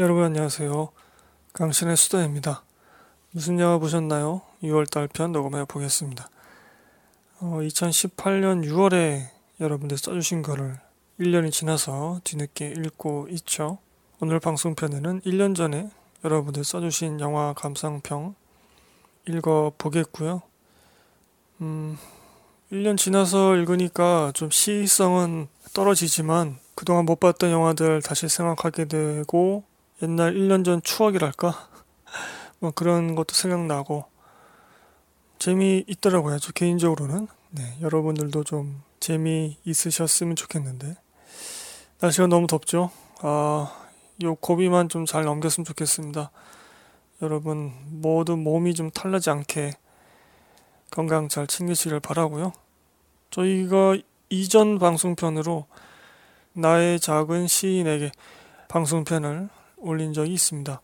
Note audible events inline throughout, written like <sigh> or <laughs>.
여러분 안녕하세요. 강신의 수다입니다. 무슨 영화 보셨나요? 6월달 편 녹음해 보겠습니다. 어, 2018년 6월에 여러분들 써주신 거를 1년이 지나서 뒤늦게 읽고 있죠. 오늘 방송편에는 1년 전에 여러분들 써주신 영화 감상평 읽어 보겠고요. 음, 1년 지나서 읽으니까 좀 시의성은 떨어지지만 그동안 못 봤던 영화들 다시 생각하게 되고 옛날 1년 전 추억이랄까? <laughs> 뭐 그런 것도 생각나고 재미있더라고요. 저 개인적으로는. 네, 여러분들도 좀 재미있으셨으면 좋겠는데. 날씨가 너무 덥죠? 아, 요 고비만 좀 잘 넘겼으면 좋겠습니다. 여러분 모두 몸이 좀 탈나지 않게 건강 잘 챙기시길 바라고요. 저희가 이전 방송편으로 나의 작은 시인에게 방송편을 올린 적이 있습니다.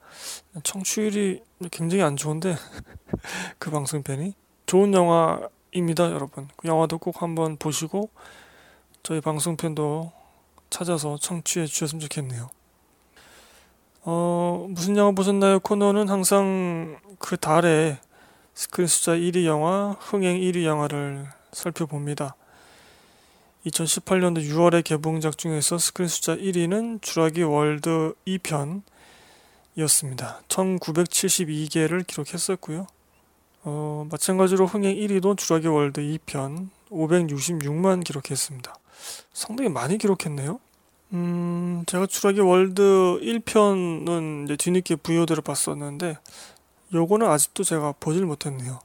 청취율이 굉장히 안 좋은데 <laughs> 그 방송편이 좋은 영화입니다, 여러분. 그 영화도 꼭 한번 보시고 저희 방송편도 찾아서 청취해 주셨으면 좋겠네요. 어, 무슨 영화 보셨나요? 코너는 항상 그 달에 스크린 숫자 1위 영화, 흥행 1위 영화를 살펴봅니다. 2018년도 6월에 개봉작 중에서 스크린 숫자 1위는 주라기 월드 2편이었습니다. 1972개를 기록했었고요. 어, 마찬가지로 흥행 1위도 주라기 월드 2편 566만 기록했습니다. 상당히 많이 기록했네요. 음, 제가 주라기 월드 1편은 이제 뒤늦게 VOD를 봤었는데 요거는 아직도 제가 보질 못했네요.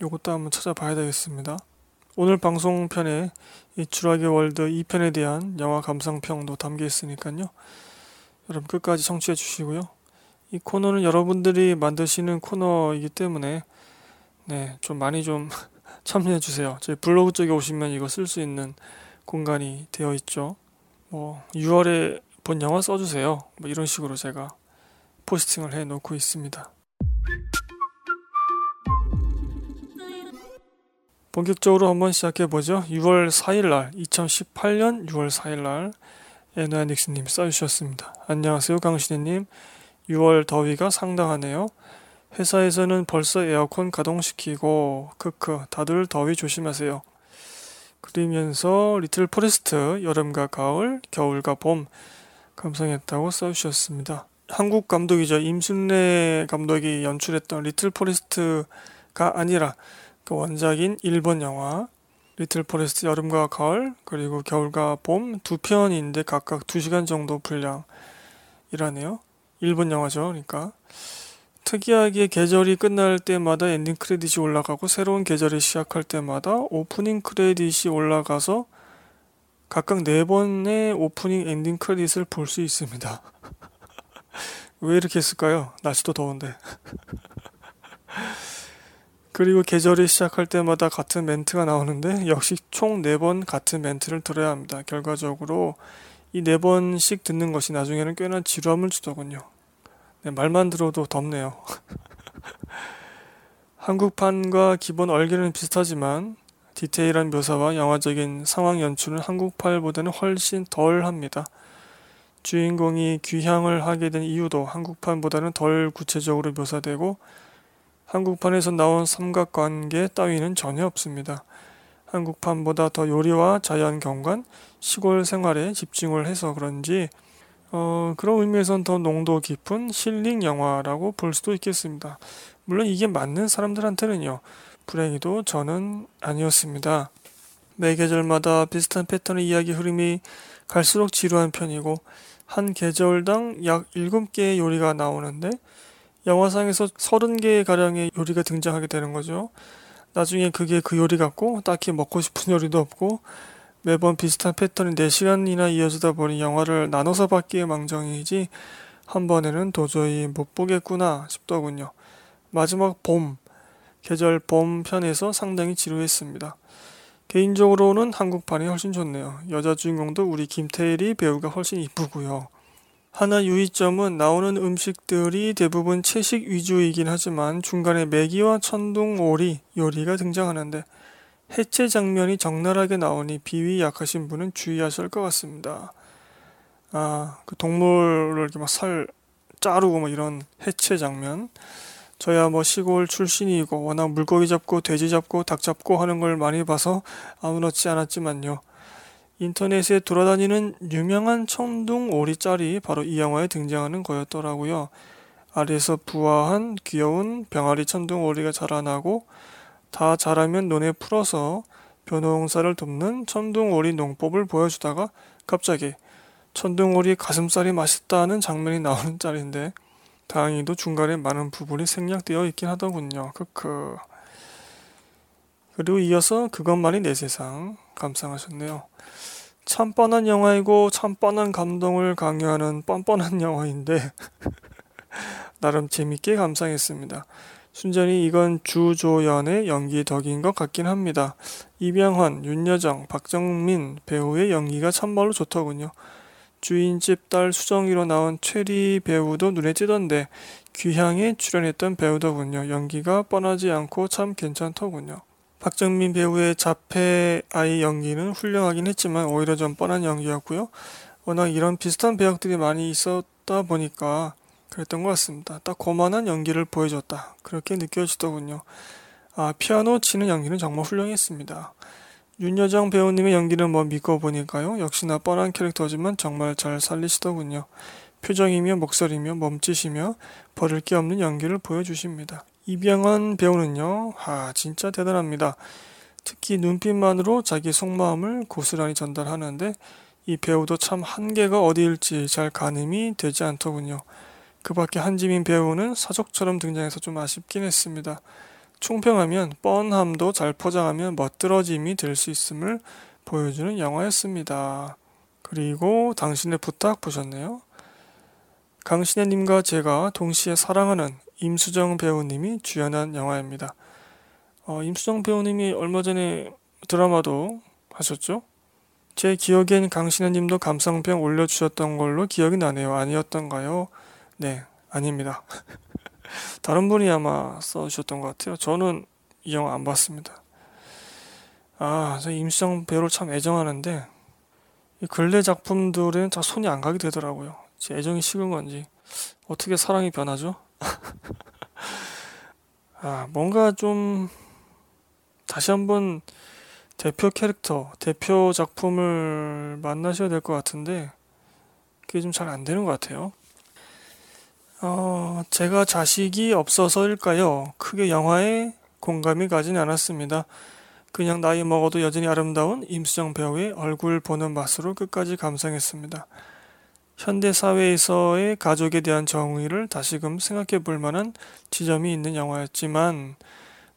요것도 한번 찾아봐야 되겠습니다. 오늘 방송편에 이 주라기 월드 2편에 대한 영화 감상평도 담겨 있으니까요. 여러분 끝까지 청취해 주시고요. 이 코너는 여러분들이 만드시는 코너이기 때문에 네, 좀 많이 좀 <laughs> 참여해 주세요. 저희 블로그 쪽에 오시면 이거 쓸 수 있는 공간이 되어 있죠. 뭐 6월에 본 영화 써주세요. 뭐 이런 식으로 제가 포스팅을 해 놓고 있습니다. 본격적으로 한번 시작해 보죠. 6월 4일 날, 2018년 6월 4일 날 에너야 닉스님 써주셨습니다. 안녕하세요, 강신혜님. 6월 더위가 상당하네요. 회사에서는 벌써 에어컨 가동시키고 크크 다들 더위 조심하세요. 그러면서 리틀 포레스트 여름과 가을, 겨울과 봄 감상했다고 써주셨습니다. 한국 감독이죠. 임순례 감독이 연출했던 리틀 포레스트가 아니라 그 원작인 일본 영화 리틀 포레스트 여름과 가을 그리고 겨울과 봄 두 편인데 각각 두 시간 정도 분량이라네요. 일본 영화죠. 그러니까 특이하게 계절이 끝날 때마다 엔딩 크레딧이 올라가고 새로운 계절이 시작할 때마다 오프닝 크레딧이 올라가서 각각 네 번의 오프닝 엔딩 크레딧을 볼 수 있습니다. <laughs> 왜 이렇게 했을까요? 날씨도 더운데. <laughs> 그리고 계절이 시작할 때마다 같은 멘트가 나오는데 역시 총 네 번 같은 멘트를 들어야 합니다. 결과적으로 이 네 번씩 듣는 것이 나중에는 꽤나 지루함을 주더군요. 네, 말만 들어도 덥네요. <laughs> 한국판과 기본 얼개는 비슷하지만 디테일한 묘사와 영화적인 상황 연출은 한국판보다는 훨씬 덜 합니다. 주인공이 귀향을 하게 된 이유도 한국판보다는 덜 구체적으로 묘사되고 한국판에서 나온 삼각관계 따위는 전혀 없습니다. 한국판보다 더 요리와 자연 경관, 시골 생활에 집중을 해서 그런지 어, 그런 의미에선 더 농도 깊은 힐링 영화라고 볼 수도 있겠습니다. 물론 이게 맞는 사람들한테는요. 불행히도 저는 아니었습니다. 매 계절마다 비슷한 패턴의 이야기 흐름이 갈수록 지루한 편이고 한 계절당 약 7개의 요리가 나오는데 영화상에서 30개 가량의 요리가 등장하게 되는 거죠. 나중에 그게 그 요리 같고 딱히 먹고 싶은 요리도 없고 매번 비슷한 패턴이 4시간이나 이어지다 보니 영화를 나눠서 받기에 망정이지 한 번에는 도저히 못 보겠구나 싶더군요. 마지막 봄, 계절 봄 편에서 상당히 지루했습니다. 개인적으로는 한국판이 훨씬 좋네요. 여자 주인공도 우리 김태일이 배우가 훨씬 이쁘고요. 하나 유의점은 나오는 음식들이 대부분 채식 위주이긴 하지만 중간에 메기와 천둥 오리 요리가 등장하는데 해체 장면이 적나라하게 나오니 비위 약하신 분은 주의하실 것 같습니다. 아, 그 동물을 이렇게 막 살 자르고 뭐 이런 해체 장면. 저야 뭐 시골 출신이고 워낙 물고기 잡고 돼지 잡고 닭 잡고 하는 걸 많이 봐서 아무렇지 않았지만요. 인터넷에 돌아다니는 유명한 천둥 오리짤이 바로 이 영화에 등장하는 거였더라고요. 아래에서 부화한 귀여운 병아리 천둥 오리가 자라나고 다 자라면 논에 풀어서 벼농사를 돕는 천둥 오리 농법을 보여주다가 갑자기 천둥 오리 가슴살이 맛있다는 장면이 나오는 <laughs> 짤인데 다행히도 중간에 많은 부분이 생략되어 있긴 하더군요. 크크. 그리고 이어서 그것만이 내 세상 감상하셨네요. 참 뻔한 영화이고 참 뻔한 감동을 강요하는 뻔뻔한 영화인데 <laughs> 나름 재밌게 감상했습니다. 순전히 이건 주조연의 연기 덕인 것 같긴 합니다. 이병헌, 윤여정, 박정민 배우의 연기가 참말로 좋더군요. 주인집 딸 수정이로 나온 최리 배우도 눈에 띄던데 귀향에 출연했던 배우더군요. 연기가 뻔하지 않고 참 괜찮더군요. 박정민 배우의 자폐 아이 연기는 훌륭하긴 했지만 오히려 좀 뻔한 연기였고요. 워낙 이런 비슷한 배역들이 많이 있었다 보니까 그랬던 것 같습니다. 딱 고만한 연기를 보여줬다. 그렇게 느껴지더군요. 아, 피아노 치는 연기는 정말 훌륭했습니다. 윤여정 배우님의 연기는 뭐 믿고 보니까요. 역시나 뻔한 캐릭터지만 정말 잘 살리시더군요. 표정이며 목소리며 몸짓이며 버릴 게 없는 연기를 보여주십니다. 이병헌 배우는요, 아, 진짜 대단합니다. 특히 눈빛만으로 자기 속마음을 고스란히 전달하는데 이 배우도 참 한계가 어디일지 잘 가늠이 되지 않더군요. 그 밖에 한지민 배우는 사족처럼 등장해서 좀 아쉽긴 했습니다. 총평하면 뻔함도 잘 포장하면 멋들어짐이 될 수 있음을 보여주는 영화였습니다. 그리고 당신의 부탁 보셨네요. 강신혜님과 제가 동시에 사랑하는 임수정 배우님이 주연한 영화입니다. 어, 임수정 배우님이 얼마 전에 드라마도 하셨죠? 제 기억엔 강신혜님도 감상평 올려주셨던 걸로 기억이 나네요. 아니었던가요? 네, 아닙니다. <laughs> 다른 분이 아마 써주셨던 것 같아요. 저는 이 영화 안 봤습니다. 아, 저 임수정 배우를 참 애정하는데 이 근래 작품들은 다 손이 안 가게 되더라고요. 제 애정이 식은 건지 어떻게 사랑이 변하죠? 아, 뭔가 좀 다시 한번 대표 캐릭터, 대표 작품을 만나셔야 될 것 같은데 그게 좀 잘 안 되는 것 같아요. 어, 제가 자식이 없어서일까요? 크게 영화에 공감이 가진 않았습니다. 그냥 나이 먹어도 여전히 아름다운 임수정 배우의 얼굴 보는 맛으로 끝까지 감상했습니다. 현대 사회에서의 가족에 대한 정의를 다시금 생각해 볼 만한 지점이 있는 영화였지만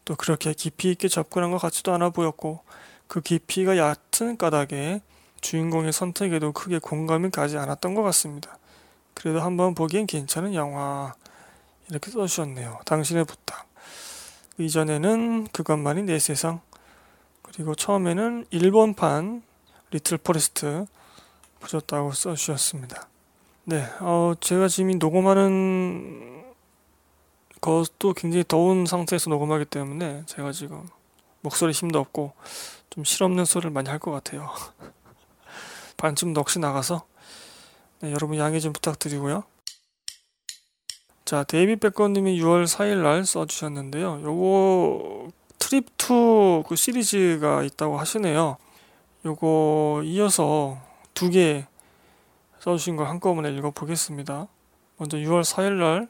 또 그렇게 깊이 있게 접근한 것 같지도 않아 보였고 그 깊이가 얕은 까닭에 주인공의 선택에도 크게 공감이 가지 않았던 것 같습니다. 그래도 한번 보기엔 괜찮은 영화 이렇게 써주셨네요. 당신의 부탁. 이전에는 그것만이 내 세상 그리고 처음에는 일본판 리틀 포레스트 보셨다고 써주셨습니다. 네, 어, 제가 지금 녹음하는 것도 굉장히 더운 상태에서 녹음하기 때문에 제가 지금 목소리 힘도 없고 좀 실없는 소리를 많이 할 것 같아요. <laughs> 반쯤 넋이 나가서 네, 여러분 양해 좀 부탁드리고요. 자, 데이비 백건님이 6월 4일 날 써주셨는데요. 요거 트립 2그 시리즈가 있다고 하시네요. 요거 이어서 두 개 써주신 걸 한꺼번에 읽어보겠습니다. 먼저 6월 4일 날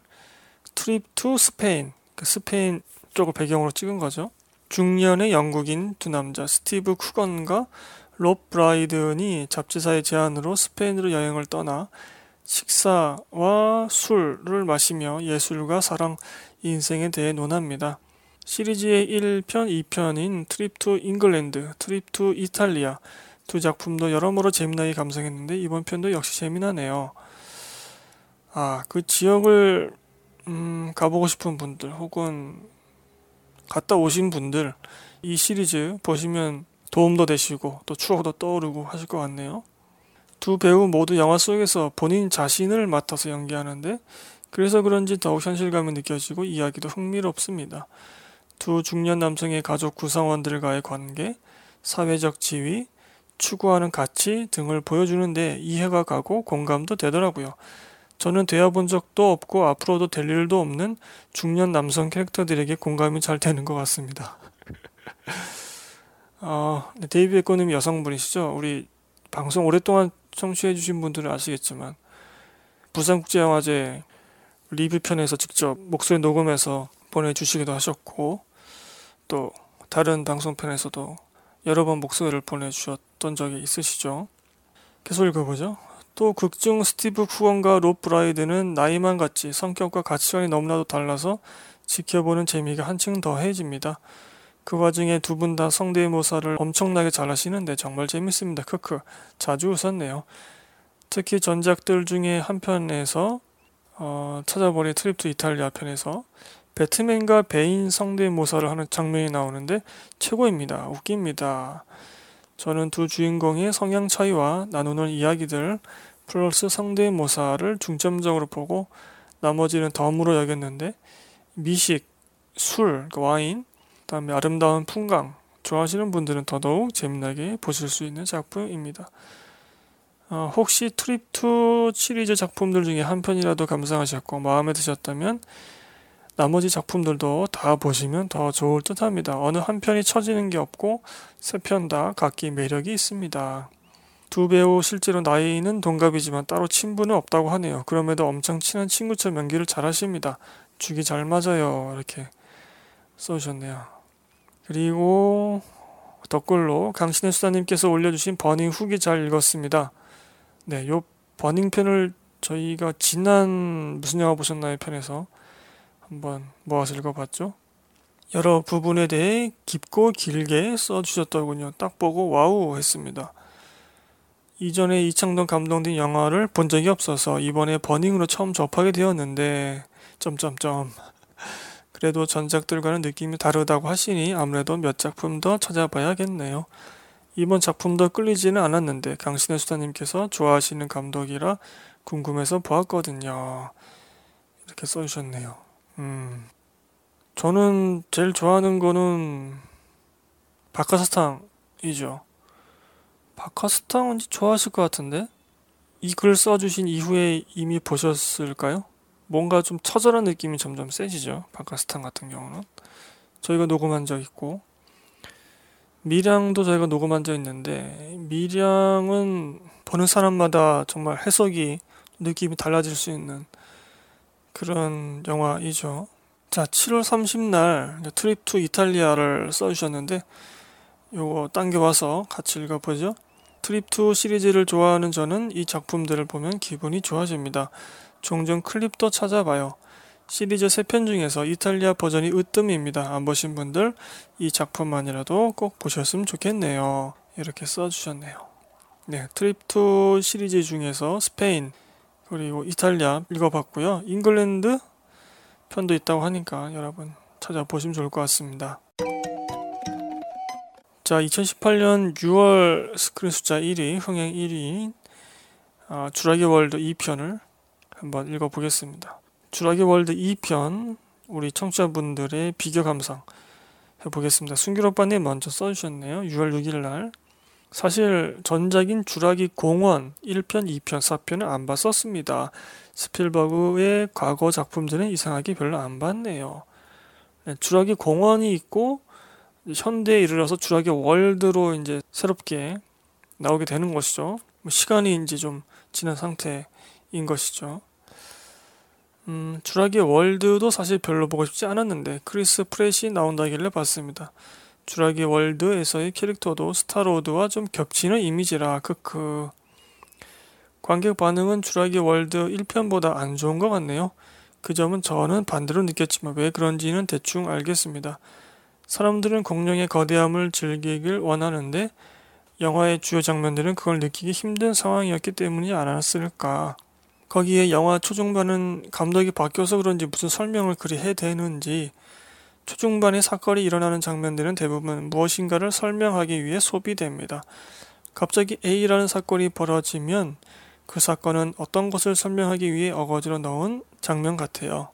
트립 투 스페인, 그 스페인 쪽을 배경으로 찍은 거죠. 중년의 영국인 두 남자 스티브 쿠건과 롭 브라이든이 잡지사의 제안으로 스페인으로 여행을 떠나 식사와 술을 마시며 예술과 사랑, 인생에 대해 논합니다. 시리즈의 1편, 2편인 트립 투 잉글랜드, 트립 투 이탈리아, 두 작품도 여러모로 재미나게 감상했는데 이번 편도 역시 재미나네요. 아, 그 지역을 음, 가보고 싶은 분들 혹은 갔다 오신 분들 이 시리즈 보시면 도움도 되시고 또 추억도 떠오르고 하실 것 같네요. 두 배우 모두 영화 속에서 본인 자신을 맡아서 연기하는데 그래서 그런지 더욱 현실감이 느껴지고 이야기도 흥미롭습니다. 두 중년 남성의 가족 구성원들과의 관계, 사회적 지위, 추구하는 가치 등을 보여주는데 이해가 가고 공감도 되더라고요. 저는 되어본 적도 없고 앞으로도 될 일도 없는 중년 남성 캐릭터들에게 공감이 잘 되는 것 같습니다. 어, 네, 데이비 에코님이 여성분이시죠? 우리 방송 오랫동안 청취해주신 분들은 아시겠지만 부산국제영화제 리뷰편에서 직접 목소리 녹음해서 보내주시기도 하셨고 또 다른 방송편에서도 여러 번 목소리를 보내주셨던 적이 있으시죠. 계속 읽어보죠. 또 극중 스티브 쿠건과 롭 브라이드는 나이만 같지 성격과 가치관이 너무나도 달라서 지켜보는 재미가 한층 더해집니다. 그 와중에 두 분 다 성대모사를 엄청나게 잘하시는데 정말 재밌습니다. 크크 자주 웃었네요. 특히 전작들 중에 한 편에서 어, 찾아보니 트립 투 이탈리아 편에서 배트맨과 베인 성대모사를 하는 장면이 나오는데 최고입니다. 웃깁니다. 저는 두 주인공의 성향 차이와 나누는 이야기들 플러스 성대모사를 중점적으로 보고 나머지는 덤으로 여겼는데 미식, 술, 그 와인, 그다음에 아름다운 풍광 좋아하시는 분들은 더더욱 재미나게 보실 수 있는 작품입니다. 어, 혹시 트립2 시리즈 작품들 중에 한 편이라도 감상하셨고 마음에 드셨다면 나머지 작품들도 다 보시면 더 좋을 듯 합니다. 어느 한 편이 처지는 게 없고 세 편 다 각기 매력이 있습니다. 두 배우 실제로 나이는 동갑이지만 따로 친분은 없다고 하네요. 그럼에도 엄청 친한 친구처럼 연기를 잘하십니다. 죽이 잘 맞아요. 이렇게 써주셨네요. 그리고 댓글로 강신혜 수사님께서 올려주신 버닝 후기 잘 읽었습니다. 네, 요 버닝 편을 저희가 지난 무슨 영화 보셨나요 편에서 한번 모아서 읽어봤죠. 여러 부분에 대해 깊고 길게 써주셨더군요. 딱 보고 와우 했습니다. 이전에 이창동 감독님 영화를 본 적이 없어서 이번에 버닝으로 처음 접하게 되었는데 점점점 <laughs> 그래도 전작들과는 느낌이 다르다고 하시니 아무래도 몇 작품 더 찾아봐야겠네요. 이번 작품도 끌리지는 않았는데 강신혜 수사님께서 좋아하시는 감독이라 궁금해서 보았거든요. 이렇게 써주셨네요. 음, 저는 제일 좋아하는 거는 바카스탕이죠. 바카스탕은 좋아하실 것 같은데 이 글 써주신 이후에 이미 보셨을까요? 뭔가 좀 처절한 느낌이 점점 세지죠. 박하사탕 같은 경우는 저희가 녹음한 적 있고 밀양도 저희가 녹음한 적 있는데 밀양은 보는 사람마다 정말 해석이 느낌이 달라질 수 있는 그런 영화이죠. 자, 7월 30날 트립 투 이탈리아를 써주셨는데 요거 당겨와서 같이 읽어보죠. 트립 투 시리즈를 좋아하는 저는 이 작품들을 보면 기분이 좋아집니다. 종종 클립도 찾아봐요. 시리즈 3편 중에서 이탈리아 버전이 으뜸입니다. 안 보신 분들 이 작품만이라도 꼭 보셨으면 좋겠네요. 이렇게 써주셨네요. 네, 트립 투 시리즈 중에서 스페인, 그리고 이탈리아 읽어봤고요. 잉글랜드 편도 있다고 하니까 여러분 찾아보시면 좋을 것 같습니다. 자, 2018년 6월 스크린 숫자 1위, 흥행 1위, 어, 주라기 월드 2편을 한번 읽어보겠습니다. 주라기 월드 2편, 우리 청취자분들의 비교 감상 해보겠습니다. 순길 오빠님 먼저 써주셨네요. 6월 6일 날. 사실 전작인 주라기 공원 1편, 2편, 4편을 안 봤었습니다. 스필버그의 과거 작품들은 이상하게 별로 안 봤네요. 네, 주라기 공원이 있고 현대에 이르러서 주라기 월드로 이제 새롭게 나오게 되는 것이죠. 뭐 시간이 이제 좀 지난 상태인 것이죠. 음, 주라기 월드도 사실 별로 보고 싶지 않았는데 크리스 프랫이 나온다길래 봤습니다. 주라기 월드에서의 캐릭터도 스타로드와 좀 겹치는 이미지라 크크 관객 반응은 주라기 월드 1편보다 안 좋은 것 같네요. 그 점은 저는 반대로 느꼈지만 왜 그런지는 대충 알겠습니다. 사람들은 공룡의 거대함을 즐기길 원하는데 영화의 주요 장면들은 그걸 느끼기 힘든 상황이었기 때문이 아니었을까. 거기에 영화 초중반은 감독이 바뀌어서 그런지 무슨 설명을 그리 해대는지 초중반에 사건이 일어나는 장면들은 대부분 무엇인가를 설명하기 위해 소비됩니다. 갑자기 A라는 사건이 벌어지면 그 사건은 어떤 것을 설명하기 위해 어거지로 넣은 장면 같아요.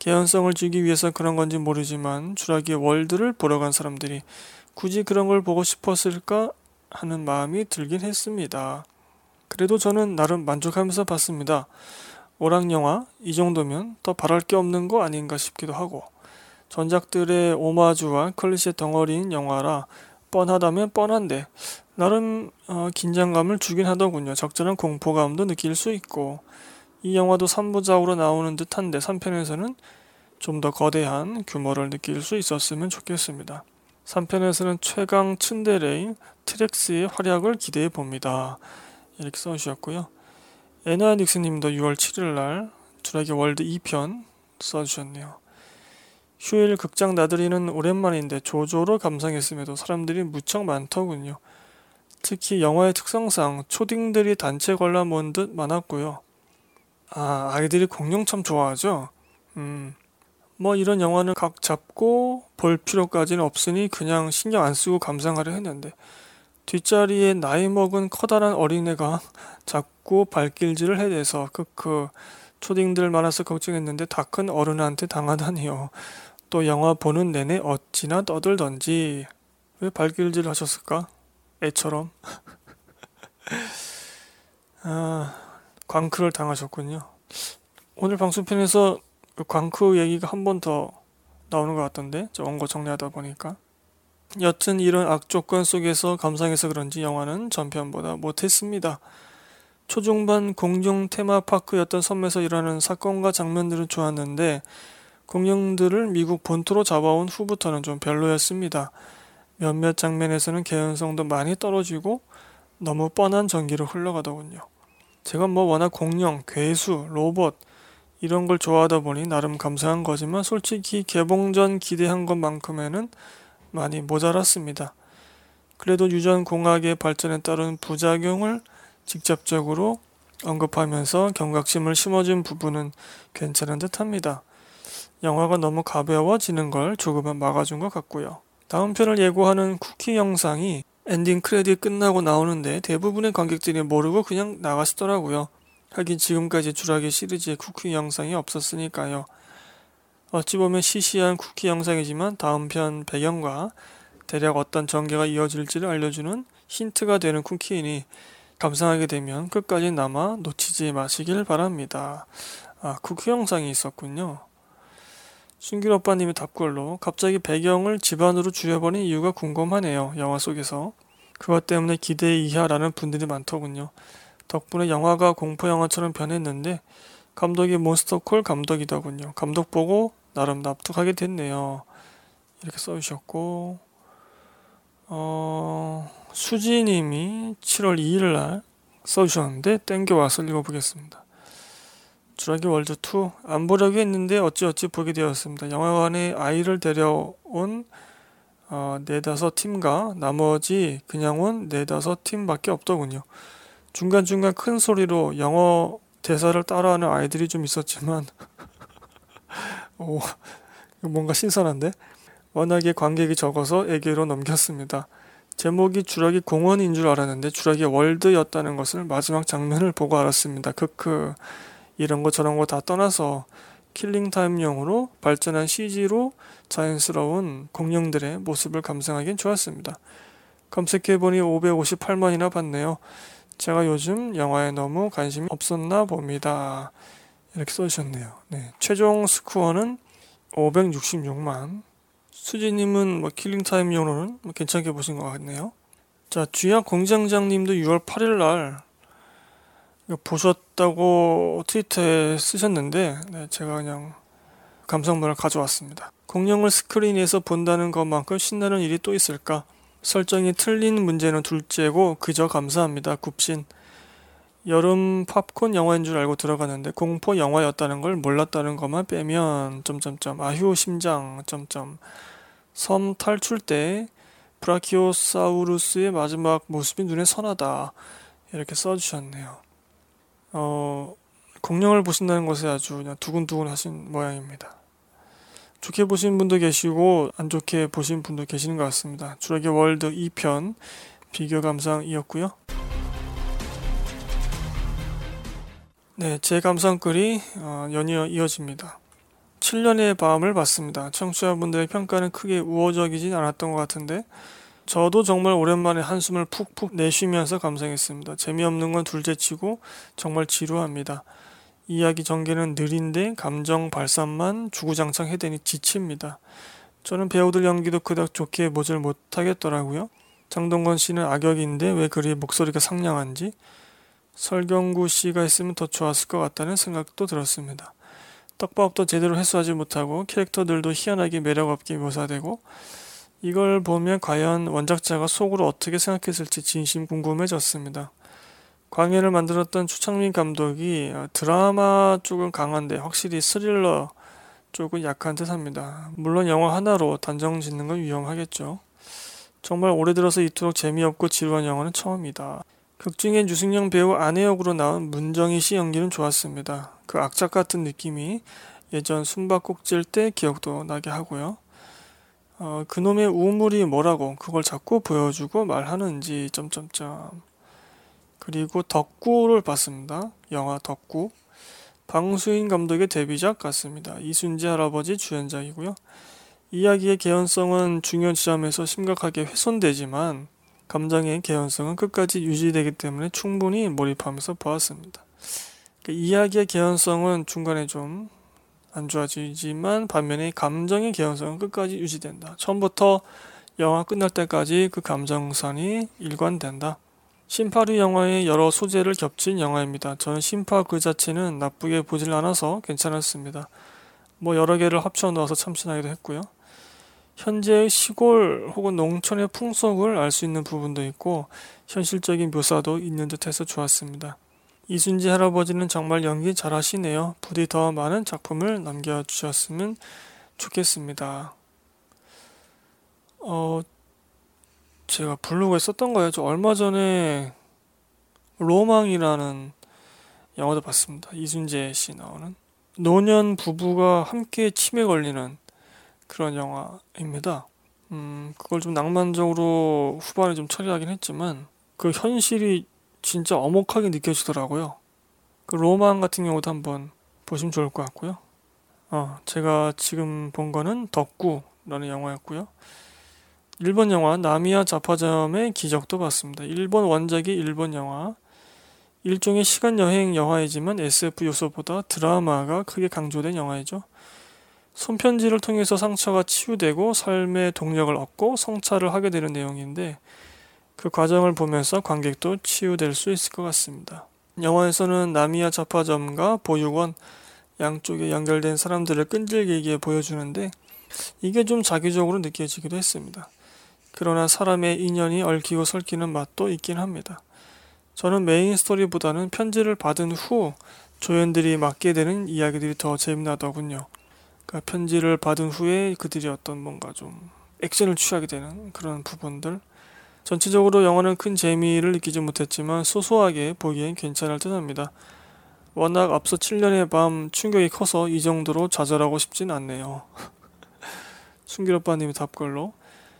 개연성을 주기 위해서 그런 건지 모르지만 주라기 월드를 보러 간 사람들이 굳이 그런 걸 보고 싶었을까 하는 마음이 들긴 했습니다. 그래도 저는 나름 만족하면서 봤습니다. 오락 영화 이 정도면 더 바랄 게 없는 거 아닌가 싶기도 하고 전작들의 오마주와 클리셰 덩어리인 영화라 뻔하다면 뻔한데 나름 어, 긴장감을 주긴 하더군요. 적절한 공포감도 느낄 수 있고 이 영화도 3부작으로 나오는 듯한데 3편에서는 좀 더 거대한 규모를 느낄 수 있었으면 좋겠습니다. 3편에서는 최강 츤데레인 티렉스의 활약을 기대해 봅니다. 이렇게 써주셨고요. 에나 닉스님도 6월 7일 날 주라기 월드 2편 써주셨네요. 휴일 극장 나들이는 오랜만인데 조조로 감상했음에도 사람들이 무척 많더군요. 특히 영화의 특성상 초딩들이 단체 관람 온 듯 많았고요. 아, 아이들이 공룡 참 좋아하죠? 음, 뭐 이런 영화는 각 잡고 볼 필요까지는 없으니 그냥 신경 안 쓰고 감상하려 했는데 뒷자리에 나이 먹은 커다란 어린애가 <laughs> 자꾸 발길질을 해대서 크크 초딩들 많아서 걱정했는데 다 큰 어른한테 당하다니요. 또 영화 보는 내내 어찌나 떠들던지 왜 발길질 하셨을까? 애처럼 <laughs> 아, 광크를 당하셨군요. 오늘 방송편에서 그 광크 얘기가 한 번 더 나오는 것 같던데 저 원고 정리하다 보니까 여튼 이런 악조건 속에서 감상해서 그런지 영화는 전편보다 못했습니다. 초중반 공룡 테마파크였던 섬에서 일어나는 사건과 장면들은 좋았는데 공룡들을 미국 본토로 잡아온 후부터는 좀 별로였습니다. 몇몇 장면에서는 개연성도 많이 떨어지고 너무 뻔한 전기로 흘러가더군요. 제가 뭐 워낙 공룡, 괴수, 로봇 이런 걸 좋아하다 보니 나름 감사한 거지만 솔직히 개봉 전 기대한 것만큼에는 많이 모자랐습니다. 그래도 유전 공학의 발전에 따른 부작용을 직접적으로 언급하면서 경각심을 심어준 부분은 괜찮은 듯 합니다. 영화가 너무 가벼워지는 걸 조금은 막아준 것 같고요. 다음 편을 예고하는 쿠키 영상이 엔딩 크레딧 끝나고 나오는데 대부분의 관객들이 모르고 그냥 나가시더라고요. 하긴 지금까지 주라기 시리즈의 쿠키 영상이 없었으니까요. 어찌 보면 시시한 쿠키 영상이지만 다음 편 배경과 대략 어떤 전개가 이어질지를 알려주는 힌트가 되는 쿠키이니 감상하게 되면 끝까지 남아 놓치지 마시길 바랍니다. 아, 쿠키 영상이 있었군요. 순길 오빠님의 답글로 갑자기 배경을 집안으로 줄여버린 이유가 궁금하네요. 영화 속에서. 그것 때문에 기대 이하라는 분들이 많더군요. 덕분에 영화가 공포 영화처럼 변했는데 감독이 몬스터콜 감독이더군요. 감독 보고 나름 납득하게 됐네요. 이렇게 써주셨고 어, 수지님이 7월 2일 날 써주셨는데 땡겨와서 읽어보겠습니다. 주라기 월드 2 안 보려고 했는데 어찌어찌 보게 되었습니다. 영화관에 아이를 데려온 어, 네다섯 팀과 나머지 그냥 온 네다섯 팀밖에 없더군요. 중간중간 큰 소리로 영어 대사를 따라하는 아이들이 좀 있었지만 <laughs> 오, 뭔가 신선한데? 워낙에 관객이 적어서 애교로 넘겼습니다. 제목이 주라기 공원인 줄 알았는데 주라기 월드였다는 것을 마지막 장면을 보고 알았습니다. 크크. 이런 거 저런 거 다 떠나서 킬링타임용으로 발전한 CG로 자연스러운 공룡들의 모습을 감상하기엔 좋았습니다. 검색해보니 558만이나 봤네요. 제가 요즘 영화에 너무 관심이 없었나 봅니다. 이렇게 써주셨네요. 네. 최종 스코어는 566만. 수지님은 뭐 킬링타임용으로는 뭐 괜찮게 보신 것 같네요. 자, 주양 공장장님도 6월 8일 날 보셨다고 트위터에 쓰셨는데 네, 제가 그냥 감성문을 가져왔습니다. 공룡을 스크린에서 본다는 것만큼 신나는 일이 또 있을까? 설정이 틀린 문제는 둘째고 그저 감사합니다. 굽신. 여름 팝콘 영화인 줄 알고 들어갔는데 공포 영화였다는 걸 몰랐다는 것만 빼면 점점점 아휴 심장 점점 섬 탈출 때 브라키오사우루스의 마지막 모습이 눈에 선하다 이렇게 써주셨네요. 어, 공룡을 보신다는 것에 아주 그냥 두근두근 하신 모양입니다. 좋게 보신 분도 계시고 안 좋게 보신 분도 계시는 것 같습니다. 주라기 월드 2편 비교 감상이었고요. 네, 제 감상글이 어, 연이어 이어집니다. 7년의 밤을 봤습니다. 청취자분들의 평가는 크게 우호적이진 않았던 것 같은데 저도 정말 오랜만에 한숨을 푹푹 내쉬면서 감상했습니다. 재미없는 건 둘째치고 정말 지루합니다. 이야기 전개는 느린데 감정 발산만 주구장창 해대니 지칩니다. 저는 배우들 연기도 그닥 좋게 보질 못하겠더라고요. 장동건 씨는 악역인데 왜 그리 목소리가 상냥한지 설경구 씨가 있으면 더 좋았을 것 같다는 생각도 들었습니다. 떡밥도 제대로 회수하지 못하고 캐릭터들도 희한하게 매력 없게 묘사되고 이걸 보면 과연 원작자가 속으로 어떻게 생각했을지 진심 궁금해졌습니다. 광해를 만들었던 추창민 감독이 드라마 쪽은 강한데 확실히 스릴러 쪽은 약한 듯 합니다. 물론 영화 하나로 단정 짓는 건 위험하겠죠. 정말 오래 들어서 이토록 재미없고 지루한 영화는 처음이다. 극중엔 유승용 배우 아내 역으로 나온 문정희 씨 연기는 좋았습니다. 그 악착 같은 느낌이 예전 숨바꼭질 때 기억도 나게 하고요. 어, 그놈의 우물이 뭐라고 그걸 자꾸 보여주고 말하는지 점점점 그리고 덕구를 봤습니다. 영화 덕구. 방수인 감독의 데뷔작 같습니다. 이순재 할아버지 주연작이고요. 이야기의 개연성은 중요 지점에서 심각하게 훼손되지만 감정의 개연성은 끝까지 유지되기 때문에 충분히 몰입하면서 보았습니다. 그 이야기의 개연성은 중간에 좀 안 좋아지지만 반면에 감정의 개연성은 끝까지 유지된다. 처음부터 영화 끝날 때까지 그 감정선이 일관된다. 심파류 영화의 여러 소재를 겹친 영화입니다. 저는 심파 그 자체는 나쁘게 보질 않아서 괜찮았습니다. 뭐 여러 개를 합쳐 넣어서 참신하기도 했고요. 현재의 시골 혹은 농촌의 풍속을 알 수 있는 부분도 있고 현실적인 묘사도 있는 듯해서 좋았습니다. 이순지 할아버지는 정말 연기 잘하시네요. 부디 더 많은 작품을 남겨주셨으면 좋겠습니다. 어, 제가 블로그에 썼던 거예요. 저 얼마 전에 로망이라는 영화도 봤습니다. 이순재 씨 나오는 노년 부부가 함께 치매 걸리는 그런 영화입니다. 음, 그걸 좀 낭만적으로 후반에 좀 처리하긴 했지만 그 현실이 진짜 어목하게 느껴지더라고요. 그 로망 같은 경우도 한번 보시면 좋을 것 같고요. 어, 제가 지금 본 거는 덕구라는 영화였고요. 일본 영화 나미야 자파점의 기적도 봤습니다. 일본 원작이 일본 영화. 일종의 시간 여행 영화이지만 SF 요소보다 드라마가 크게 강조된 영화이죠. 손편지를 통해서 상처가 치유되고 삶의 동력을 얻고 성찰을 하게 되는 내용인데 그 과정을 보면서 관객도 치유될 수 있을 것 같습니다. 영화에서는 나미야 자파점과 보육원 양쪽에 연결된 사람들을 끈질기게 보여주는데 이게 좀 자기적으로 느껴지기도 했습니다. 그러나 사람의 인연이 얽히고 설키는 맛도 있긴 합니다. 저는 메인 스토리보다는 편지를 받은 후 조연들이 맡게 되는 이야기들이 더 재미나더군요. 그러니까 편지를 받은 후에 그들이 어떤 뭔가 좀 액션을 취하게 되는 그런 부분들. 전체적으로 영화는 큰 재미를 느끼지 못했지만 소소하게 보기엔 괜찮을 듯 합니다. 워낙 앞서 7년의 밤 충격이 커서 이 정도로 좌절하고 싶진 않네요. <laughs> 순길 오빠님이 답글로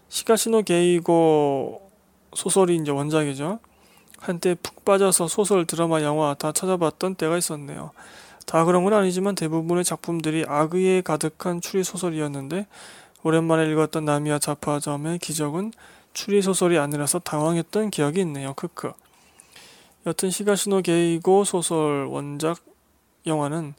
시가시노 게이고 소설이 이제 원작이죠. 한때 푹 빠져서 소설, 드라마, 영화 다 찾아봤던 때가 있었네요. 다 그런 건 아니지만 대부분의 작품들이 악의에 가득한 추리 소설이었는데 오랜만에 읽었던 나미야 자파점의 기적은 추리 소설이 아니라서 당황했던 기억이 있네요. 크크. 여튼 시가시노 게이고 소설 원작 영화는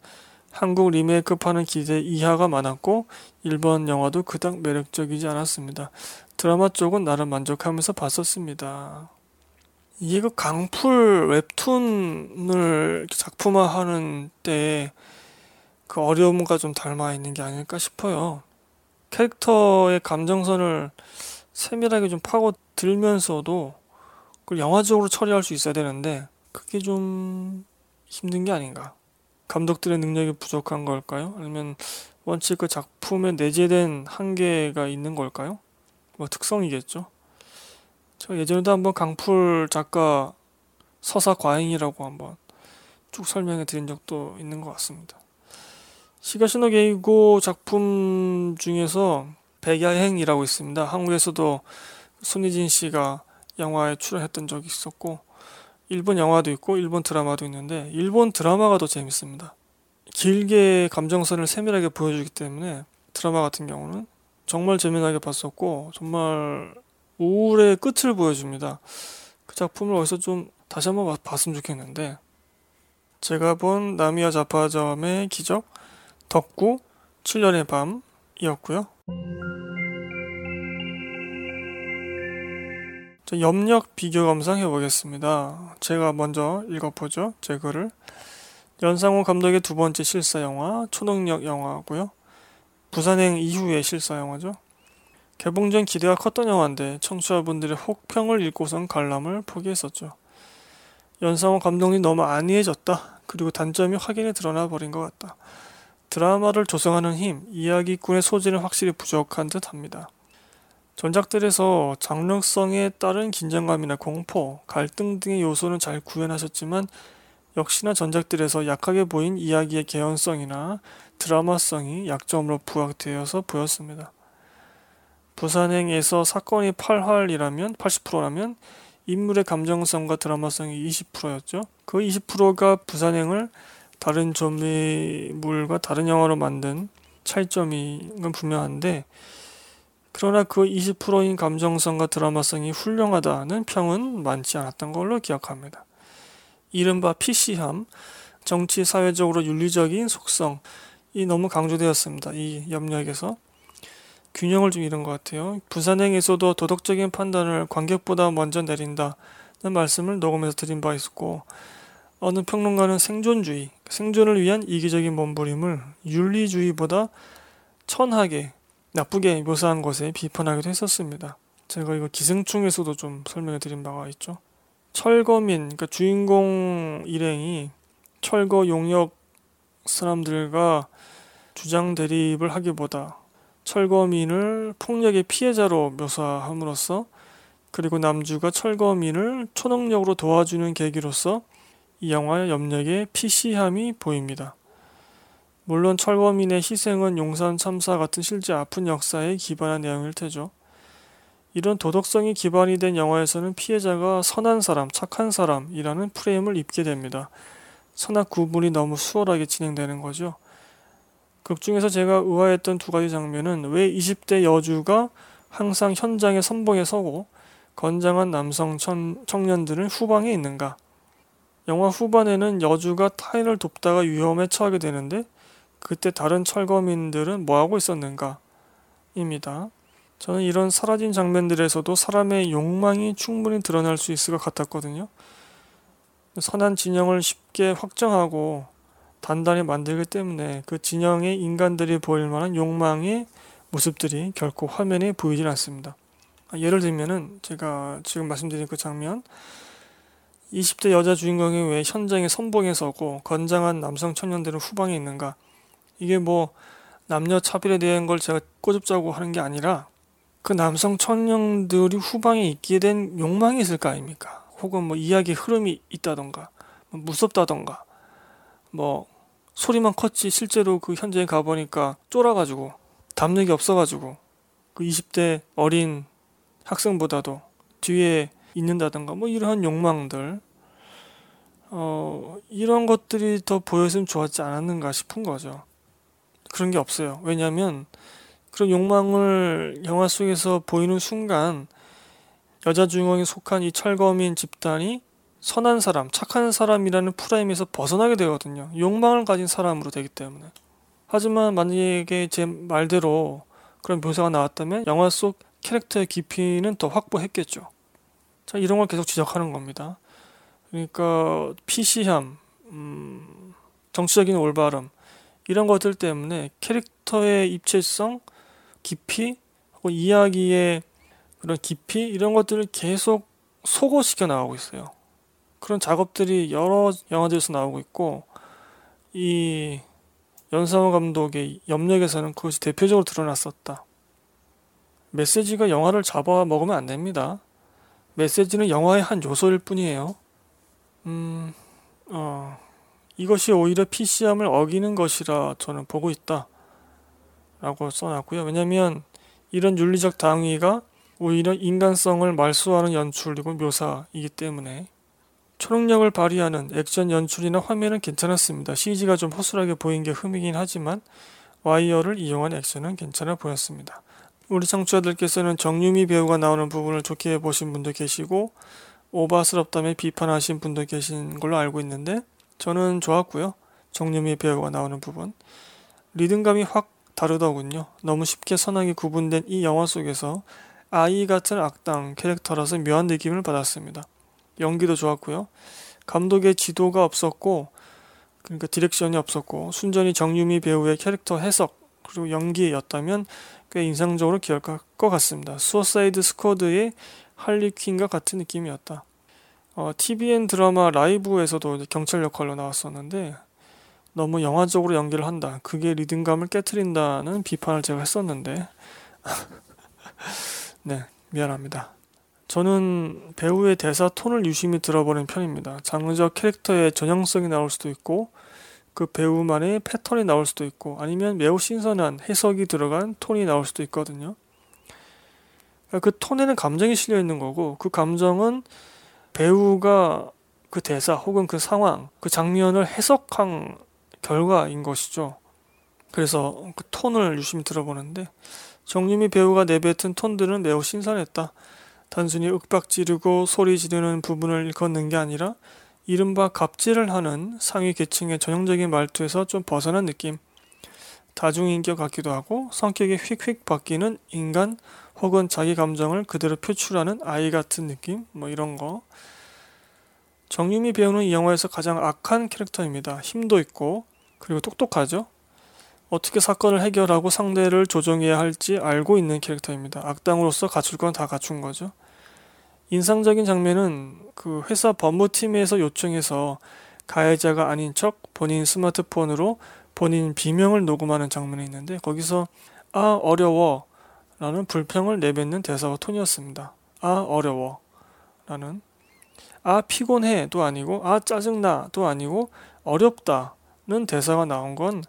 한국 리메이크 파는 기대 이하가 많았고 일본 영화도 그닥 매력적이지 않았습니다. 드라마 쪽은 나름 만족하면서 봤었습니다. 이게 그 강풀 웹툰을 작품화하는 때 그 어려움과 좀 닮아 있는 게 아닐까 싶어요. 캐릭터의 감정선을 세밀하게 좀 파고 들면서도 그걸 영화적으로 처리할 수 있어야 되는데 그게 좀 힘든 게 아닌가. 감독들의 능력이 부족한 걸까요? 아니면 원칙 그 작품에 내재된 한계가 있는 걸까요? 뭐 특성이겠죠. 제가 예전에도 한번 강풀 작가 서사 과잉이라고 한번 쭉 설명해 드린 적도 있는 것 같습니다. 시가시노 게이고 작품 중에서 백야행이라고 있습니다. 한국에서도 손희진 씨가 영화에 출연했던 적이 있었고 일본 영화도 있고 일본 드라마도 있는데 일본 드라마가 더 재밌습니다. 길게 감정선을 세밀하게 보여주기 때문에 드라마 같은 경우는 정말 재미나게 봤었고 정말 우울의 끝을 보여줍니다. 그 작품을 어디서 좀 다시 한번 봤으면 좋겠는데 제가 본 나미야 자파점의 기적 덕구 7년의 밤이었고요. 자, 염력 비교 감상 해보겠습니다. 제가 먼저 읽어보죠. 제 글을. 연상호 감독의 두 번째 실사 영화, 초능력 영화고요. 부산행 이후의 실사 영화죠. 개봉 전 기대가 컸던 영화인데 청취자분들의 혹평을 읽고선 관람을 포기했었죠. 연상호 감독이 너무 안이해졌다. 그리고 단점이 확연히 드러나 버린 것 같다. 드라마를 조성하는 힘, 이야기꾼의 소질은 확실히 부족한 듯 합니다. 전작들에서 장르성에 따른 긴장감이나 공포, 갈등 등의 요소는 잘 구현하셨지만 역시나 전작들에서 약하게 보인 이야기의 개연성이나 드라마성이 약점으로 부각되어서 보였습니다. 부산행에서 사건이 8활이라면 80%라면 인물의 감정성과 드라마성이 20%였죠. 그 20%가 부산행을 다른 좀비물과 다른 영화로 만든 차이점인 건 분명한데 그러나 그 20%인 감정성과 드라마성이 훌륭하다는 평은 많지 않았던 걸로 기억합니다. 이른바 PC함, 정치 사회적으로 윤리적인 속성이 너무 강조되었습니다. 이 염력에서 균형을 좀 잃은 것 같아요. 부산행에서도 도덕적인 판단을 관객보다 먼저 내린다는 말씀을 녹음해서 드린 바 있었고 어느 평론가는 생존주의, 생존을 위한 이기적인 몸부림을 윤리주의보다 천하게 나쁘게 묘사한 것에 비판하기도 했었습니다. 제가 이거 기생충에서도 좀 설명해 드린 바가 있죠. 철거민, 그러니까 주인공 일행이 철거 용역 사람들과 주장 대립을 하기보다 철거민을 폭력의 피해자로 묘사함으로써 그리고 남주가 철거민을 초능력으로 도와주는 계기로서 이 영화의 염력의 PC함이 보입니다. 물론 철거민의 희생은 용산 참사 같은 실제 아픈 역사에 기반한 내용일 테죠. 이런 도덕성이 기반이 된 영화에서는 피해자가 선한 사람, 착한 사람이라는 프레임을 입게 됩니다. 선악 구분이 너무 수월하게 진행되는 거죠. 극 중에서 제가 의아했던 두 가지 장면은 왜 20대 여주가 항상 현장에 선봉에 서고 건장한 남성 청, 청년들은 후방에 있는가? 영화 후반에는 여주가 타인을 돕다가 위험에 처하게 되는데 그때 다른 철거민들은 뭐하고 있었는가? 입니다. 저는 이런 사라진 장면들에서도 사람의 욕망이 충분히 드러날 수 있을 것 같았거든요. 선한 진영을 쉽게 확정하고 단단히 만들기 때문에 그 진영의 인간들이 보일 만한 욕망의 모습들이 결코 화면에 보이질 않습니다. 예를 들면은 제가 지금 말씀드린 그 장면 20대 여자 주인공이 왜 현장에 선봉에 서고 건장한 남성 청년들은 후방에 있는가 이게 뭐 남녀 차별에 대한 걸 제가 꼬집자고 하는 게 아니라 그 남성 청년들이 후방에 있게 된 욕망이 있을 거 아닙니까? 혹은 뭐 이야기 흐름이 있다던가 뭐 무섭다던가 뭐 소리만 컸지 실제로 그 현장에 가보니까 쫄아가지고 담력이 없어가지고 그 20대 어린 학생보다도 뒤에 있는다던가 뭐 이러한 욕망들 어 이런 것들이 더 보였으면 좋았지 않았는가 싶은 거죠. 그런 게 없어요. 왜냐하면 그런 욕망을 영화 속에서 보이는 순간 여자 주인공에 속한 이 철거민 집단이 선한 사람, 착한 사람이라는 프레임에서 벗어나게 되거든요. 욕망을 가진 사람으로 되기 때문에. 하지만 만약에 제 말대로 그런 묘사가 나왔다면 영화 속 캐릭터의 깊이는 더 확보했겠죠. 자, 이런 걸 계속 지적하는 겁니다. 그러니까 PC함, 음, 정치적인 올바름, 이런 것들 때문에 캐릭터의 입체성, 깊이, 이야기의 그런 깊이 이런 것들을 계속 소거시켜 나가고 있어요. 그런 작업들이 여러 영화들에서 나오고 있고 이 연상호 감독의 염력에서는 그것이 대표적으로 드러났었다. 메시지가 영화를 잡아 먹으면 안 됩니다. 메시지는 영화의 한 요소일 뿐이에요. 음, 어, 이것이 오히려 PC함을 어기는 것이라 저는 보고 있다. 라고 써놨고요. 왜냐면 이런 윤리적 당위가 오히려 인간성을 말소하는 연출이고 묘사이기 때문에 초능력을 발휘하는 액션 연출이나 화면은 괜찮았습니다. CG가 좀 허술하게 보인 게 흠이긴 하지만 와이어를 이용한 액션은 괜찮아 보였습니다. 우리 청취자들께서는 정유미 배우가 나오는 부분을 좋게 보신 분도 계시고 오바스럽다며 비판하신 분도 계신 걸로 알고 있는데 저는 좋았고요. 정유미 배우가 나오는 부분. 리듬감이 확 다르더군요. 너무 쉽게 선하게 구분된 이 영화 속에서 아이 같은 악당 캐릭터라서 묘한 느낌을 받았습니다. 연기도 좋았고요. 감독의 지도가 없었고 그러니까 direction이 없었고 순전히 정유미 배우의 캐릭터 해석 그리고 연기였다면 꽤 인상적으로 기억할 것 같습니다. 수어사이드 스쿼드의 할리 퀸과 같은 느낌이었다. 어, TVN 드라마 라이브에서도 경찰 역할로 나왔었는데 너무 영화적으로 연기를 한다. 그게 리듬감을 깨뜨린다는 비판을 제가 했었는데 <laughs> 네 미안합니다. 저는 배우의 대사 톤을 유심히 들어보는 편입니다. 장르적 캐릭터의 전형성이 나올 수도 있고 그 배우만의 패턴이 나올 수도 있고 아니면 매우 신선한 해석이 들어간 톤이 나올 수도 있거든요. 그 톤에는 감정이 실려 있는 거고 그 감정은 배우가 그 대사 혹은 그 상황, 그 장면을 해석한 결과인 것이죠. 그래서 그 톤을 유심히 들어보는데 정유미 배우가 내뱉은 톤들은 매우 신선했다. 단순히 윽박 지르고 소리 지르는 부분을 걷는 게 아니라 이른바 갑질을 하는 상위 계층의 전형적인 말투에서 좀 벗어난 느낌. 다중인격 같기도 하고 성격이 휙휙 바뀌는 인간 혹은 자기 감정을 그대로 표출하는 아이 같은 느낌? 뭐 이런 거. 정유미 배우는 이 영화에서 가장 악한 캐릭터입니다. 힘도 있고 그리고 똑똑하죠. 어떻게 사건을 해결하고 상대를 조정해야 할지 알고 있는 캐릭터입니다. 악당으로서 갖출 건 다 갖춘 거죠. 인상적인 장면은 그 회사 법무팀에서 요청해서 가해자가 아닌 척 본인 스마트폰으로 본인 비명을 녹음하는 장면이 있는데 거기서 아 어려워 라는 불평을 내뱉는 대사와 톤이었습니다. 아 어려워 라는 아 피곤해도 아니고 아 짜증나도 아니고 어렵다는 대사가 나온 건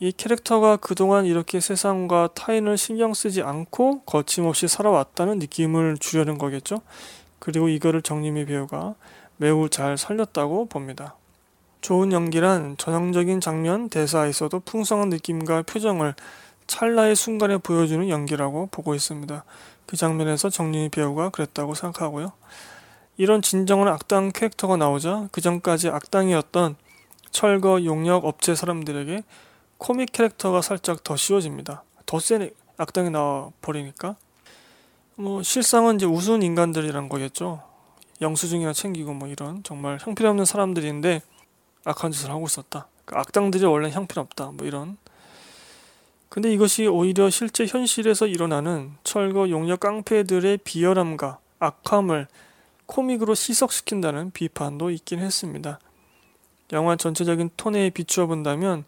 이 캐릭터가 그동안 이렇게 세상과 타인을 신경 쓰지 않고 거침없이 살아왔다는 느낌을 주려는 거겠죠. 그리고 이거를 정림희 배우가 매우 잘 살렸다고 봅니다. 좋은 연기란 전형적인 장면 대사에서도 풍성한 느낌과 표정을 찰나의 순간에 보여주는 연기라고 보고 있습니다. 그 장면에서 정림희 배우가 그랬다고 생각하고요. 이런 진정한 악당 캐릭터가 나오자 그 전까지 악당이었던 철거 용역 업체 사람들에게 코믹 캐릭터가 살짝 더 씌워집니다. 더 센 악당이 나와 버리니까 뭐 실상은 이제 우스운 인간들이란 거겠죠. 영수증이나 챙기고 뭐 이런 정말 형편없는 사람들인데 악한 짓을 하고 있었다. 그 악당들이 원래 형편없다. 뭐 이런. 근데 이것이 오히려 실제 현실에서 일어나는 철거 용역 깡패들의 비열함과 악함을 코믹으로 시석시킨다는 비판도 있긴 했습니다. 영화 전체적인 톤에 비추어 본다면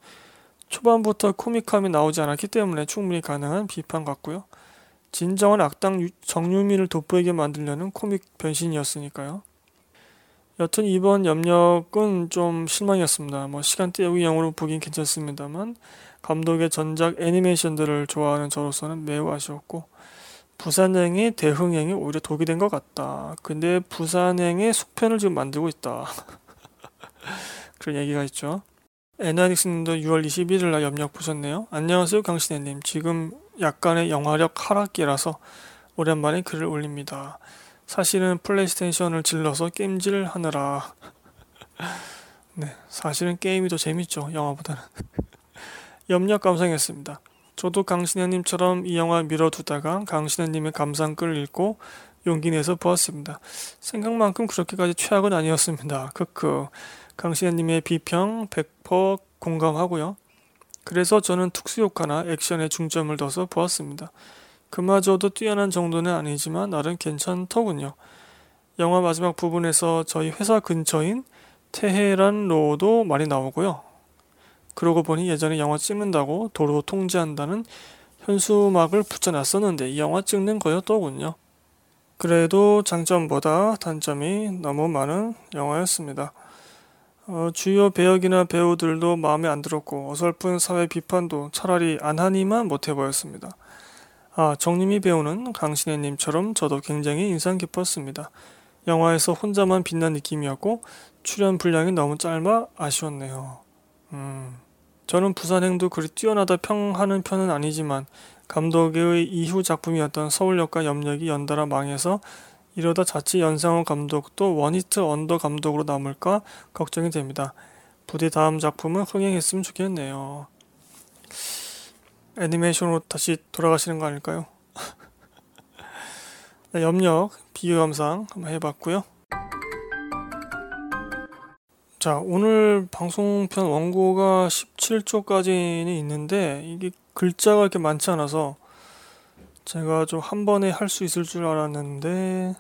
초반부터 코믹함이 나오지 않았기 때문에 충분히 가능한 비판 같고요. 진정한 악당 정유미를 돋보이게 만들려는 코믹 변신이었으니까요. 여튼 이번 염력은 좀 실망이었습니다. 뭐 시간 때우기 영으로 보긴 괜찮습니다만 감독의 전작 애니메이션들을 좋아하는 저로서는 매우 아쉬웠고 부산행의 대흥행이 오히려 독이 된 것 같다. 근데 부산행의 속편을 지금 만들고 있다. <laughs> 그런 얘기가 있죠. 에나닉스님도 6월 21일 날 염력 보셨네요. 안녕하세요 강신혜님. 지금 약간의 영화력 하락기라서 오랜만에 글을 올립니다. 사실은 플레이스테이션을 질러서 게임질 하느라 <laughs> 네 사실은 게임이 더 재밌죠 영화보다는 <laughs> 염력 감상했습니다. 저도 강신혜님처럼 이 영화 밀어두다가 강신혜님의 감상글을 읽고 용기 내서 보았습니다. 생각만큼 그렇게까지 최악은 아니었습니다. 크크. 강신혜님의 비평 100% 공감하고요. 그래서 저는 특수 효과나 액션에 중점을 둬서 보았습니다. 그마저도 뛰어난 정도는 아니지만 나름 괜찮더군요. 영화 마지막 부분에서 저희 회사 근처인 테헤란 로도 많이 나오고요. 그러고 보니 예전에 영화 찍는다고 도로 통제한다는 현수막을 붙여놨었는데 이 영화 찍는 거였더군요. 그래도 장점보다 단점이 너무 많은 영화였습니다. 어, 주요 배역이나 배우들도 마음에 안 들었고 어설픈 사회 비판도 차라리 안 하니만 못해 보였습니다. 아, 정림이 배우는 강신혜님처럼 저도 굉장히 인상 깊었습니다. 영화에서 혼자만 빛난 느낌이었고 출연 분량이 너무 짧아 아쉬웠네요. 음. 저는 부산행도 그리 뛰어나다 평하는 편은 아니지만 감독의 이후 작품이었던 서울역과 염력이 연달아 망해서 이러다 자칫 연상호 감독도 원히트 언더 감독으로 남을까 걱정이 됩니다. 부디 다음 작품은 흥행했으면 좋겠네요. 애니메이션으로 다시 돌아가시는 거 아닐까요? <laughs> 네, 염력 비교 감상 한번 해봤고요. 자, 오늘 방송편 원고가 17조까지는 있는데 이게 글자가 이렇게 많지 않아서 제가 좀 한 번에 할 수 있을 줄 알았는데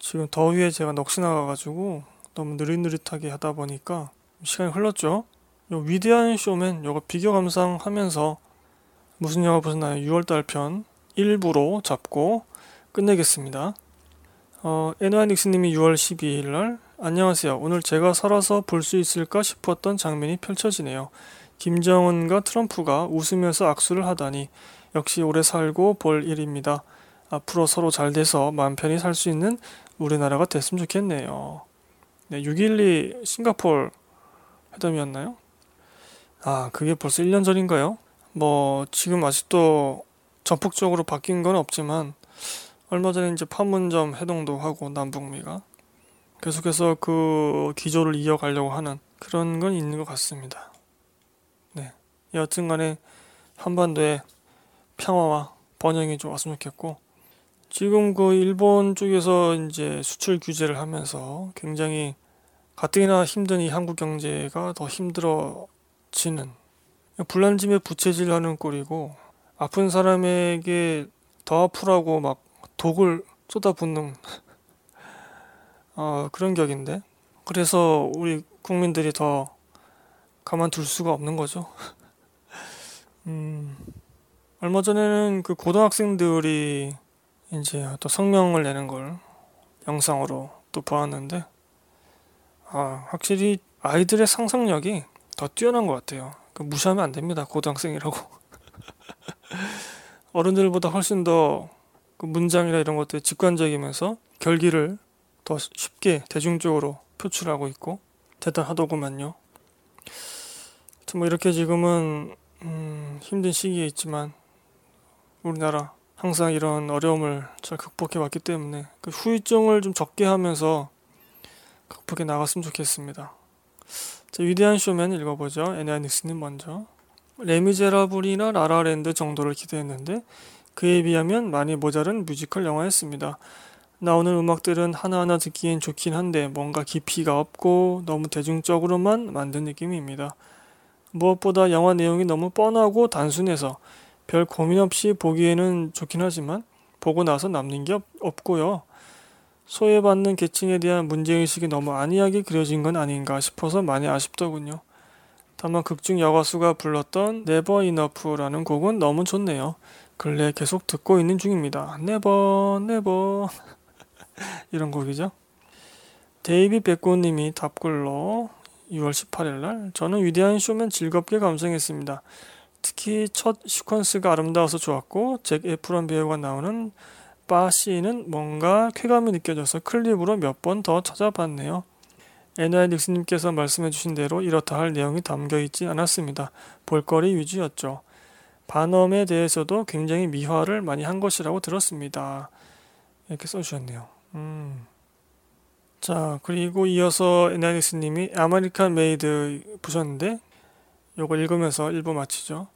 지금 더위에 제가 넋이 나가가지고 너무 느릿느릿하게 하다 보니까 시간이 흘렀죠. 요 위대한 쇼맨 요거 비교 감상하면서 무슨 영화 보셨나요? 6월달 편 일부로 잡고 끝내겠습니다. 어, 에노아 닉스님이 6월 12일 날 안녕하세요. 오늘 제가 살아서 볼 수 있을까 싶었던 장면이 펼쳐지네요. 김정은과 트럼프가 웃으면서 악수를 하다니 역시 오래 살고 볼 일입니다. 앞으로 서로 잘 돼서 마음 편히 살 수 있는 우리나라가 됐으면 좋겠네요. 네, 6.12 싱가폴 회담이었나요? 아, 그게 벌써 1년 전인가요? 뭐, 지금 아직도 전폭적으로 바뀐 건 없지만, 얼마 전에 이제 판문점 해동도 하고, 남북미가. 계속해서 그 기조를 이어가려고 하는 그런 건 있는 것 같습니다. 네. 여튼 간에 한반도에 평화와 번영이 좀 왔으면 좋겠고, 지금 그 일본 쪽에서 이제 수출 규제를 하면서 굉장히 가뜩이나 힘든 이 한국 경제가 더 힘들어지는 불난짐에 부채질하는 꼴이고 아픈 사람에게 더 아프라고 막 독을 쏟아붓는 어, 그런 격인데 그래서 우리 국민들이 더 가만둘 수가 없는 거죠. <laughs> 음, 얼마 전에는 그 고등학생들이 이제 또 성명을 내는 걸 영상으로 또 보았는데 아 확실히 아이들의 상상력이 더 뛰어난 것 같아요. 그 무시하면 안 됩니다. 고등학생이라고 <laughs> 어른들보다 훨씬 더그 문장이나 이런 것들이 직관적이면서 결기를 더 쉽게 대중적으로 표출하고 있고 대단하더구만요. 뭐 이렇게 지금은 음, 힘든 시기에 있지만 우리나라 항상 이런 어려움을 잘 극복해 왔기 때문에 그 후유증을 좀 적게 하면서 극복해 나갔으면 좋겠습니다. 자, 위대한 쇼맨 읽어보죠. 애니아 닉스님 먼저. 레미제라블이나 라라랜드 정도를 기대했는데 그에 비하면 많이 모자른 뮤지컬 영화였습니다. 나오는 음악들은 하나하나 듣기엔 좋긴 한데 뭔가 깊이가 없고 너무 대중적으로만 만든 느낌입니다. 무엇보다 영화 내용이 너무 뻔하고 단순해서 별 고민 없이 보기에는 좋긴 하지만 보고 나서 남는 게 없, 없고요. 소외받는 계층에 대한 문제의식이 너무 안이하게 그려진 건 아닌가 싶어서 많이 아쉽더군요. 다만 극중 여가수가 불렀던 Never Enough라는 곡은 너무 좋네요. 근래 계속 듣고 있는 중입니다. Never, Never <laughs> 이런 곡이죠. 데이비 백고님이 답글로 6월 18일 날 저는 위대한 쇼맨 즐겁게 감상했습니다. 특히 첫 시퀀스가 아름다워서 좋았고 잭 에프런 배우가 나오는 바 씬은 뭔가 쾌감이 느껴져서 클립으로 몇 번 더 찾아봤네요. 에나이 닉스님께서 말씀해주신 대로 이렇다 할 내용이 담겨있지 않았습니다. 볼거리 위주였죠. 바넘에 대해서도 굉장히 미화를 많이 한 것이라고 들었습니다. 이렇게 써주셨네요. 음. 자 그리고 이어서 에나닉스님이 아메리칸 메이드 보셨는데 요거 읽으면서 1부 마치죠.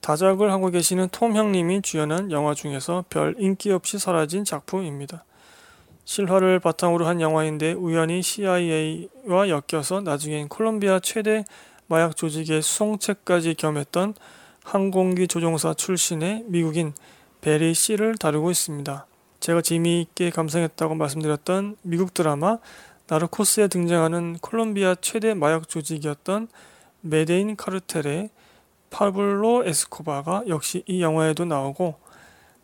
다작을 하고 계시는 톰 형님이 주연한 영화 중에서 별 인기 없이 사라진 작품입니다. 실화를 바탕으로 한 영화인데 우연히 CIA와 엮여서 나중엔 콜롬비아 최대 마약 조직의 수송책까지 겸했던 항공기 조종사 출신의 미국인 베리 씨를 다루고 있습니다. 제가 재미있게 감상했다고 말씀드렸던 미국 드라마 나르코스에 등장하는 콜롬비아 최대 마약 조직이었던 메데인 카르텔의 파블로 에스코바가 역시 이 영화에도 나오고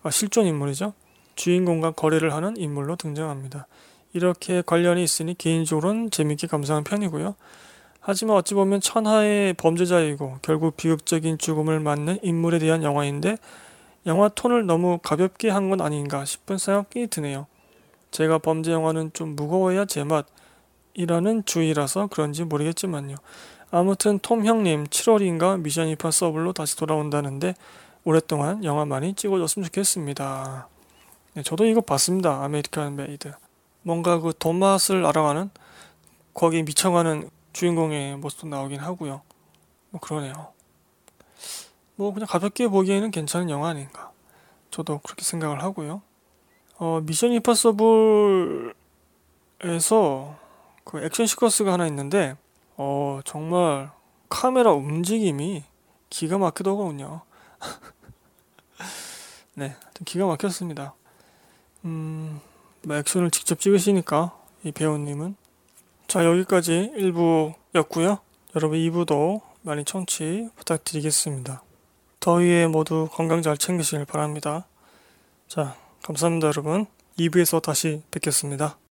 아, 실존 인물이죠. 주인공과 거래를 하는 인물로 등장합니다. 이렇게 관련이 있으니 개인적으로는 재밌게 감상한 편이고요. 하지만 어찌 보면 천하의 범죄자이고 결국 비극적인 죽음을 맞는 인물에 대한 영화인데 영화 톤을 너무 가볍게 한 건 아닌가 싶은 생각이 드네요. 제가 범죄 영화는 좀 무거워야 제맛이라는 주의라서 그런지 모르겠지만요. 아무튼 톰 형님 7월인가 Mission Impossible로 다시 돌아온다는데 오랫동안 영화 많이 찍어줬으면 좋겠습니다. 네, 저도 이거 봤습니다. American Made. 뭔가 그 돈 맛을 알아가는 거기 미쳐가는 주인공의 모습도 나오긴 하고요. 뭐 그러네요. 뭐 그냥 가볍게 보기에는 괜찮은 영화 아닌가. 저도 그렇게 생각을 하고요. 어, 미션 임파서블에서 그 액션 시퀀스가 하나 있는데 어, 정말 카메라 움직임이 기가 막히더군요. <laughs> 네, 기가 막혔습니다. 음, 뭐 액션을 직접 찍으시니까 이 배우님은 자 여기까지 1부였고요. 여러분 2부도 많이 청취 부탁드리겠습니다. 더위에 모두 건강 잘 챙기시길 바랍니다. 자, 감사합니다 여러분. 2부에서 다시 뵙겠습니다.